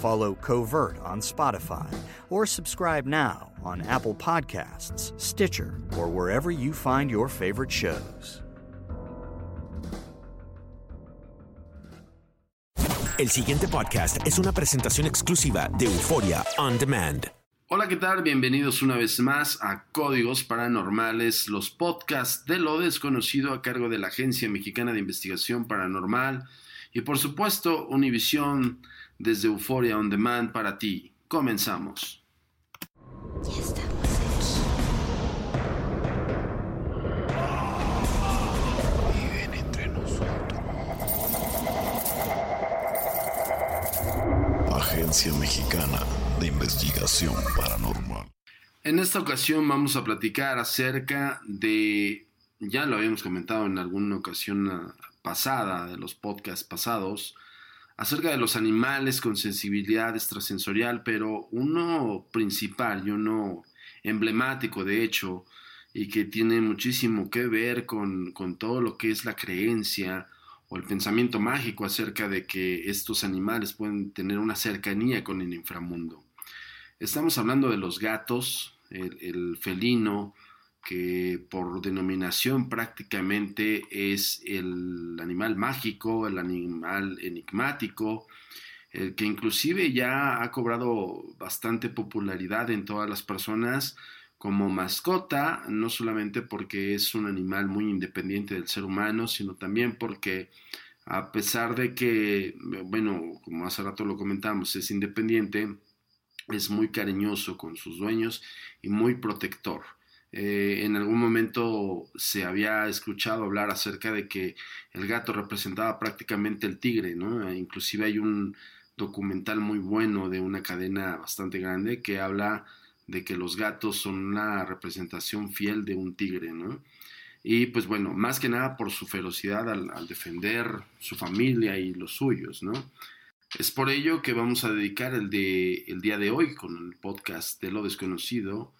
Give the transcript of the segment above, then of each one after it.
Follow Covert on Spotify or subscribe now on Apple Podcasts, Stitcher, or wherever you find your favorite shows. El siguiente podcast es una presentación exclusiva de Euforia On Demand. Hola, ¿qué tal? Bienvenidos una vez más a Códigos Paranormales, los podcasts de lo desconocido a cargo de la Agencia Mexicana de Investigación Paranormal y por supuesto Univisión desde Euforia On Demand para ti. Comenzamos. Viven entre nosotros. Agencia Mexicana de Investigación Paranormal. En esta ocasión vamos a platicar acerca de, ya lo habíamos comentado en alguna ocasión ah, pasada, de los podcasts pasados, acerca de los animales con sensibilidad extrasensorial, pero uno principal y uno emblemático, de hecho, y que tiene muchísimo que ver con, con todo lo que es la creencia o el pensamiento mágico acerca de que estos animales pueden tener una cercanía con el inframundo. Estamos hablando de los gatos, el, el felino, que por denominación prácticamente es el animal mágico, el animal enigmático, el que inclusive ya ha cobrado bastante popularidad en todas las personas como mascota, no solamente porque es un animal muy independiente del ser humano, sino también porque a pesar de que, bueno, como hace rato lo comentamos, es independiente, es muy cariñoso con sus dueños y muy protector. Eh, en algún momento se había escuchado hablar acerca de que el gato representaba prácticamente el tigre, ¿no? Eh, inclusive hay un documental muy bueno de una cadena bastante grande que habla de que los gatos son una representación fiel de un tigre, ¿no? Y pues bueno, más que nada por su ferocidad al, al defender su familia y los suyos, ¿no? Es por ello que vamos a dedicar el, de, el día de hoy con el podcast de lo desconocido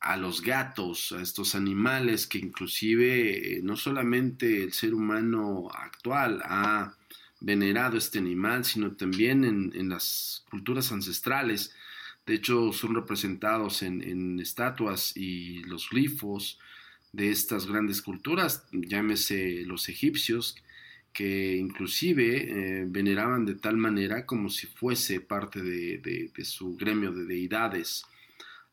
a los gatos, a estos animales que inclusive eh, no solamente el ser humano actual ha venerado este animal, sino también en, las culturas ancestrales. De hecho, son representados en, estatuas y los glifos de estas grandes culturas, llámese los egipcios, que inclusive eh, veneraban de tal manera como si fuese parte de, de su gremio de deidades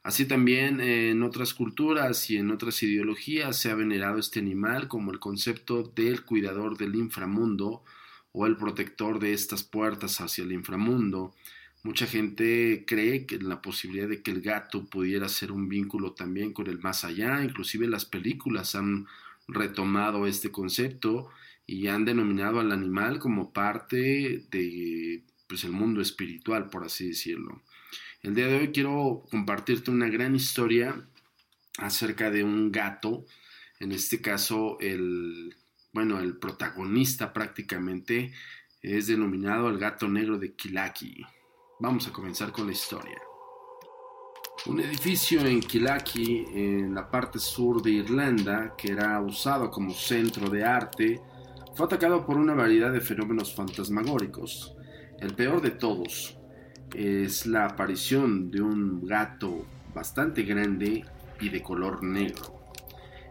Así también en otras culturas y en otras ideologías se ha venerado este animal como el concepto del cuidador del inframundo o el protector de estas puertas hacia el inframundo. Mucha gente cree que la posibilidad de que el gato pudiera ser un vínculo también con el más allá, inclusive las películas han retomado este concepto y han denominado al animal como parte de pues, el mundo espiritual, por así decirlo. El día de hoy quiero compartirte una gran historia acerca de un gato, en este caso el, bueno, el protagonista prácticamente es denominado el gato negro de Kilaki. Vamos a comenzar con la historia. Un edificio en Kilaki, en la parte sur de Irlanda, que era usado como centro de arte, fue atacado por una variedad de fenómenos fantasmagóricos. El peor de todos, es la aparición de un gato bastante grande y de color negro.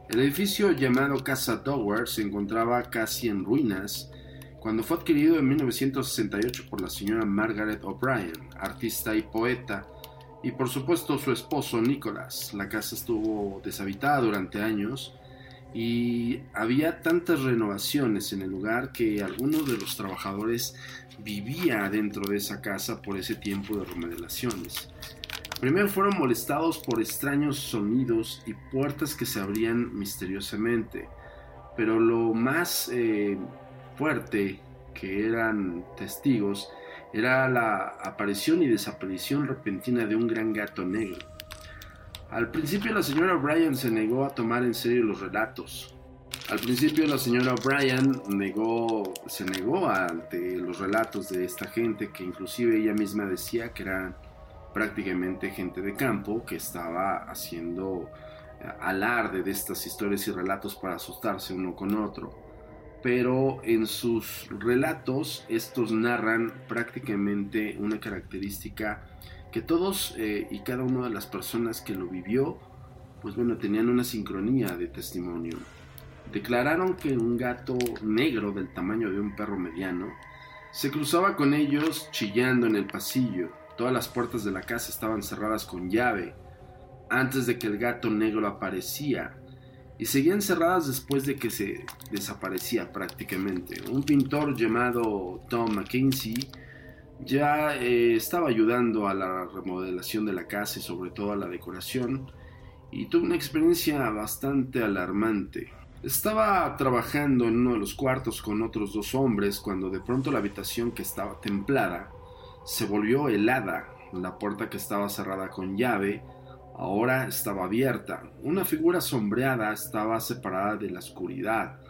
El edificio llamado Casa Dower se encontraba casi en ruinas cuando fue adquirido en 1968 por la señora Margaret O'Brien, artista y poeta, y por supuesto su esposo Nicholas. La casa estuvo deshabitada durante años y había tantas renovaciones en el lugar que algunos de los trabajadores vivía dentro de esa casa por ese tiempo de remodelaciones. Primero fueron molestados por extraños sonidos y puertas que se abrían misteriosamente, pero lo más eh, fuerte que eran testigos era la aparición y desaparición repentina de un gran gato negro. Al principio la señora Bryan se negó a tomar en serio los relatos, al principio la señora O'Brien negó, se negó ante los relatos de esta gente que inclusive ella misma decía que eran prácticamente gente de campo que estaba haciendo eh, alarde de estas historias y relatos para asustarse uno con otro. Pero en sus relatos estos narran prácticamente una característica que todos eh, y cada una de las personas que lo vivió, pues bueno, tenían una sincronía de testimonio declararon que un gato negro del tamaño de un perro mediano se cruzaba con ellos chillando en el pasillo. Todas las puertas de la casa estaban cerradas con llave antes de que el gato negro aparecía y seguían cerradas después de que se desaparecía prácticamente. Un pintor llamado Tom Mackenzie ya eh, estaba ayudando a la remodelación de la casa y sobre todo a la decoración y tuvo una experiencia bastante alarmante. Estaba trabajando en uno de los cuartos con otros dos hombres cuando de pronto la habitación que estaba templada se volvió helada. La puerta que estaba cerrada con llave ahora estaba abierta. Una figura sombreada estaba separada de la oscuridad,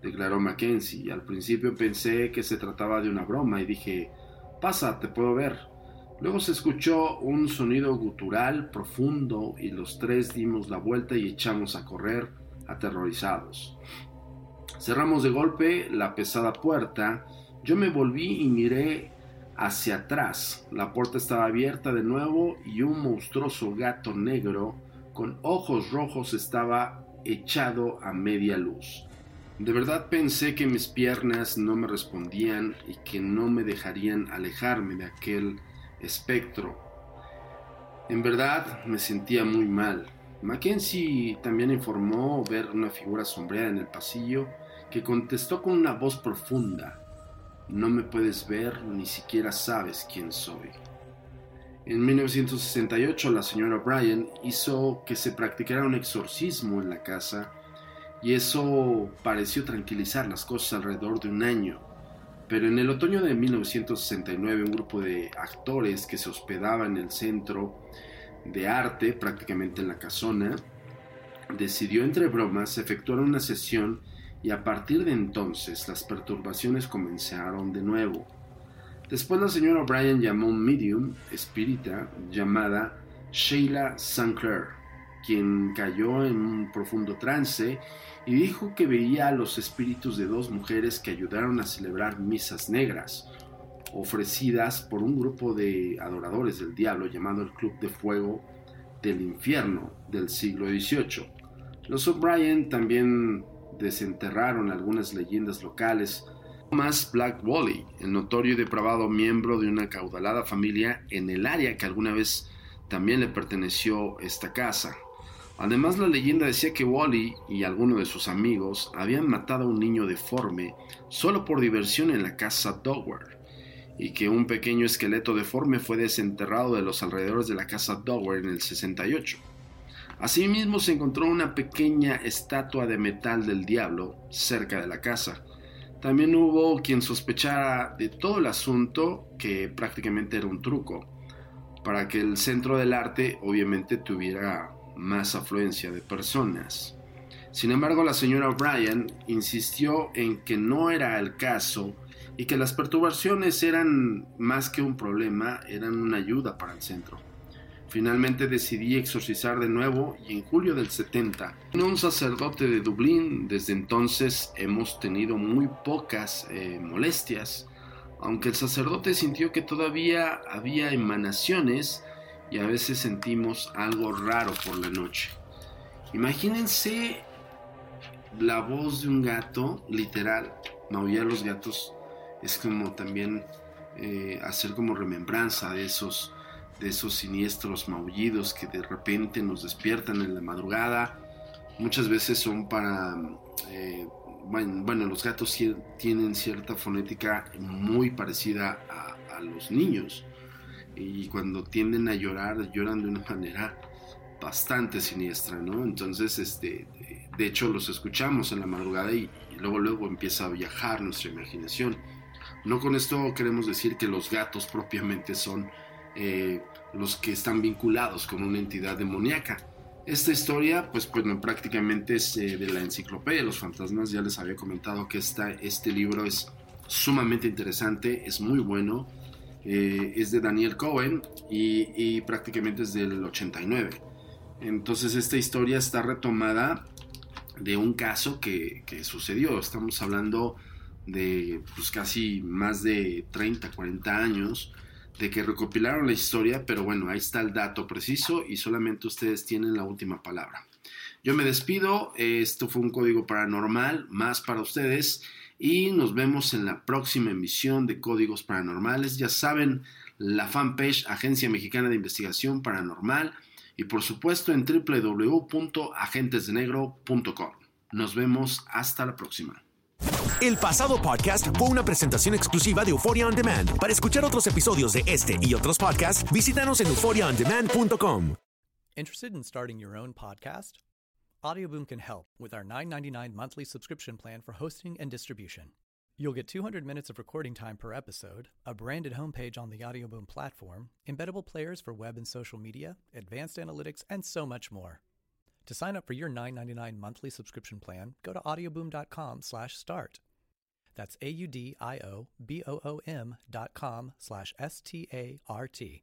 declaró Mackenzie. Al principio pensé que se trataba de una broma y dije, pasa, te puedo ver. Luego se escuchó un sonido gutural profundo y los tres dimos la vuelta y echamos a correr aterrorizados. Cerramos de golpe la pesada puerta. Yo me volví y miré hacia atrás. La puerta estaba abierta de nuevo y un monstruoso gato negro con ojos rojos estaba echado a media luz. De verdad pensé que mis piernas no me respondían y que no me dejarían alejarme de aquel espectro. En verdad me sentía muy mal. Mackenzie también informó ver una figura sombreada en el pasillo que contestó con una voz profunda, No me puedes ver, ni siquiera sabes quién soy. En 1968 la señora Bryan hizo que se practicara un exorcismo en la casa y eso pareció tranquilizar las cosas alrededor de un año. Pero en el otoño de 1969 un grupo de actores que se hospedaba en el centro de arte prácticamente en la casona, decidió entre bromas efectuar una sesión y a partir de entonces las perturbaciones comenzaron de nuevo. Después la señora O'Brien llamó un medium espírita llamada Sheila Sinclair, quien cayó en un profundo trance y dijo que veía a los espíritus de dos mujeres que ayudaron a celebrar misas negras, ofrecidas por un grupo de adoradores del diablo llamado el Club de Fuego del Infierno del siglo XVIII. Los O'Brien también desenterraron algunas leyendas locales. Thomas Black Wally, el notorio y depravado miembro de una caudalada familia en el área que alguna vez también le perteneció esta casa. Además, la leyenda decía que Wally y algunos de sus amigos habían matado a un niño deforme solo por diversión en la casa Dower, y que un pequeño esqueleto deforme fue desenterrado de los alrededores de la casa Dower en el 68. Asimismo, se encontró una pequeña estatua de metal del diablo cerca de la casa. También hubo quien sospechara de todo el asunto que prácticamente era un truco, para que el centro del arte obviamente tuviera más afluencia de personas. Sin embargo, la señora O'Brien insistió en que no era el caso y que las perturbaciones eran más que un problema, eran una ayuda para el centro. Finalmente decidí exorcizar de nuevo y en julio del 70, un sacerdote de Dublín, desde entonces hemos tenido muy pocas eh, molestias, aunque el sacerdote sintió que todavía había emanaciones y a veces sentimos algo raro por la noche. Imagínense la voz de un gato, literal, maullar los gatos es como también eh, hacer como remembranza de esos, de esos siniestros maullidos que de repente nos despiertan en la madrugada. Muchas veces son para... Eh, bueno, los gatos tienen cierta fonética muy parecida a los niños y cuando tienden a llorar, lloran de una manera bastante siniestra, ¿no? Entonces, este, de hecho, los escuchamos en la madrugada y, luego, luego empieza a viajar nuestra imaginación. No con esto queremos decir que los gatos propiamente son eh, los que están vinculados con una entidad demoníaca. Esta historia, pues, bueno, prácticamente es eh, de la enciclopedia de los fantasmas. Ya les había comentado que esta, este libro es sumamente interesante, es muy bueno eh, es de Daniel Cohen y, prácticamente es del 89. Entonces esta historia está retomada de un caso que, sucedió. Estamos hablando de pues, casi más de 30, 40 años de que recopilaron la historia, pero bueno, ahí está el dato preciso y solamente ustedes tienen la última palabra. Yo me despido, esto fue un código paranormal más para ustedes y nos vemos en la próxima emisión de Códigos Paranormales. Ya saben, la fanpage Agencia Mexicana de Investigación Paranormal y por supuesto en www.agentesdenegro.com. Nos vemos hasta la próxima. El pasado podcast fue una presentación exclusiva de Euphoria On Demand. Para escuchar otros episodios de este y otros podcasts, visítanos en euphoriaondemand.com. Interested in starting your own podcast? Audioboom can help with our $9.99 monthly subscription plan for hosting and distribution. You'll get 200 minutes of recording time per episode, a branded homepage on the Audioboom platform, embeddable players for web and social media, advanced analytics, and so much more. To sign up for your $9.99 monthly subscription plan, go to audioboom.com/start. That's a u d i o b o o m dot com slash s t a r t.